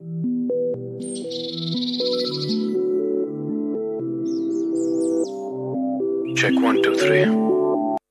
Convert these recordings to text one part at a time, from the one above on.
Check one, two, three.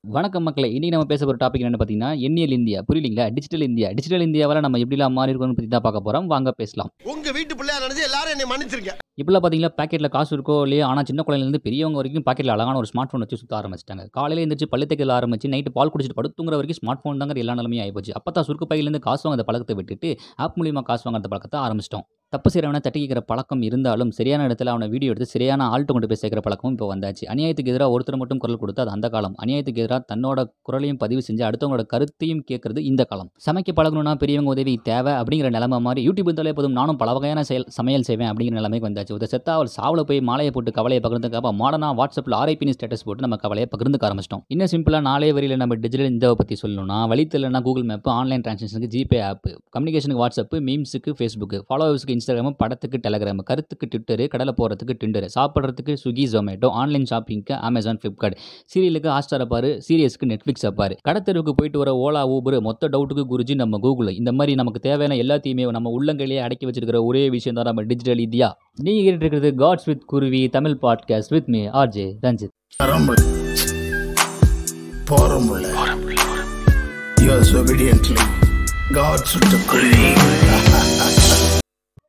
வணக்கம் மக்களே இன்னைக்கு நம்ம பேச போகிற டாபிக் என்ன பார்த்தீங்கன்னா எண்ணியல் இந்தியா. புரியலீங்களா டிஜிட்டல் இந்தியா. டிஜிட்டல் இந்தியாவில் நம்ம எப்படிலாம் மாறி இருக்கோம்னு பற்றி தான் பார்க்க போகிறோம் வாங்க பேசலாம். உங்க வீட்டு பிள்ளையா நினைச்சு எல்லாரும் என்னை மன்னிச்சிருங்க. இப்போல்லாம் பார்த்தீங்கன்னா பாக்கெட்டில் காசு இருக்கோ இல்லையோ ஆனால் சின்ன குழந்தைலேருந்து பெரியவங்க வரைக்கும் பாக்கெட்டில் அழகான ஒரு ஸ்மார்ட் ஃபோன் வச்சு சுற்ற ஆரம்பிச்சிட்டாங்க. காலையில் எழுந்திரிச்சு பல்லு தைக்கல ஆரம்பிச்சு நைட்டு பால் குடிச்சிட்டு படுத்துங்கிற வரைக்கும் ஸ்மார்ட் ஃபோன் தாங்க எல்லா நிலமையும் ஆகிப்போச்சு அப்போ தான் சுருக்கு பையிலேருந்து காசு வாங்குற பழக்கத்தை விட்டுட்டு ஆப் மூலியமாக காசு வாங்குற பழக்கத்தை ஆரம்பிச்சிட்டோம். தப்பு செய்கிறவனை தட்டிக்கிற பழக்கம் இருந்தாலும் சரியான இடத்துல அவனை வீடியோ எடுத்து சரியான ஆள்கிட்ட கொண்டு போய் சேர்க்குற பழக்கமும் இப்போ வந்தாச்சு. அநியாயத்துக்கு எதிராக ஒருத்தர் மட்டும் குரல் கொடுத்து அது அந்த காலம். அநியாயத்துக்கு எதிராக தன்னோட குரலையும் பதிவு செஞ்சு அடுத்தவங்களோட கருத்தையும் கேட்கறது இந்த காலம். சமைக்க பழகணும்னா பெரியவங்க உதவி தேவை அப்படிங்கிற நிலைமை மாதிரி யூடியூப் இருந்தாலே போதும். நானும் பல வகையான செயல் சமையல் செய்வேன் அப்படிங்கிற நிலைமைக்கு வந்தாச்சு. ஒரு செத்தா அவள் சாவில் போய் மாலையை போட்டு கவலையை பகிர்ந்துக்காப்ப மாடனா வாட்ஸ்அப்பில் ஆர்ஐபினி ஸ்டேட்டஸ் போட்டு நம்ம கவலையை பகிர்ந்துக்க ஆரம்பிச்சிட்டோம். இன்னும் சிம்பிளாக நாளே வரியில் நம்ம டிஜிட்டல் இந்தியாவை பற்றி சொல்லணும்னா வழித்தலைனா கூகுள் மேப் ஆன்லைன் டிரான்சாக்ஷனுக்கு ஜிபே ஆப் கம்யூனிகேஷனுக்கு வாட்ஸ்அப் மீம்ஸுக்கு ஃபேஸ்புக்கு ஃபாலோவர்ஸ்க்கு இன்ஸ்டாகிராம் படத்துக்கு டெலகிராம் கருத்துக்கு ட்விட்டரு கடலை போகிறதுக்கு டிண்டரு சாப்பிட்றதுக்கு ஸ்விக்கி ஜொமேட்டோ ஆன்லைன் ஷாப்பிங்க்கு அமேசான் ஃப்ளிப்கார்ட் சீரியலுக்கு ஹாஸ்டாரை பாரு சீரியஸ்க்கு நெட்ஃப்ளிக்ஸ் பாரு கடத்தெருவுக்கு போயிட்டு வர ஓலா ஊபர் மொத்த டவுட்டுக்கு குருஜி நம்ம கூகுள் இந்த மாதிரி நமக்கு தேவையான எல்லாத்தையுமே நம்ம உள்ளங்கையிலேயே அடக்கி வச்சிருக்கிற ஒரே விஷயம் தான் நம்ம டிஜிட்டல் இந்தியா நீங்கள் கேட்டு இருக்கிறது God's with Kuruvi Tamil podcast with me RJ Ranjith Rumble. Porumble. Yours obediently. God should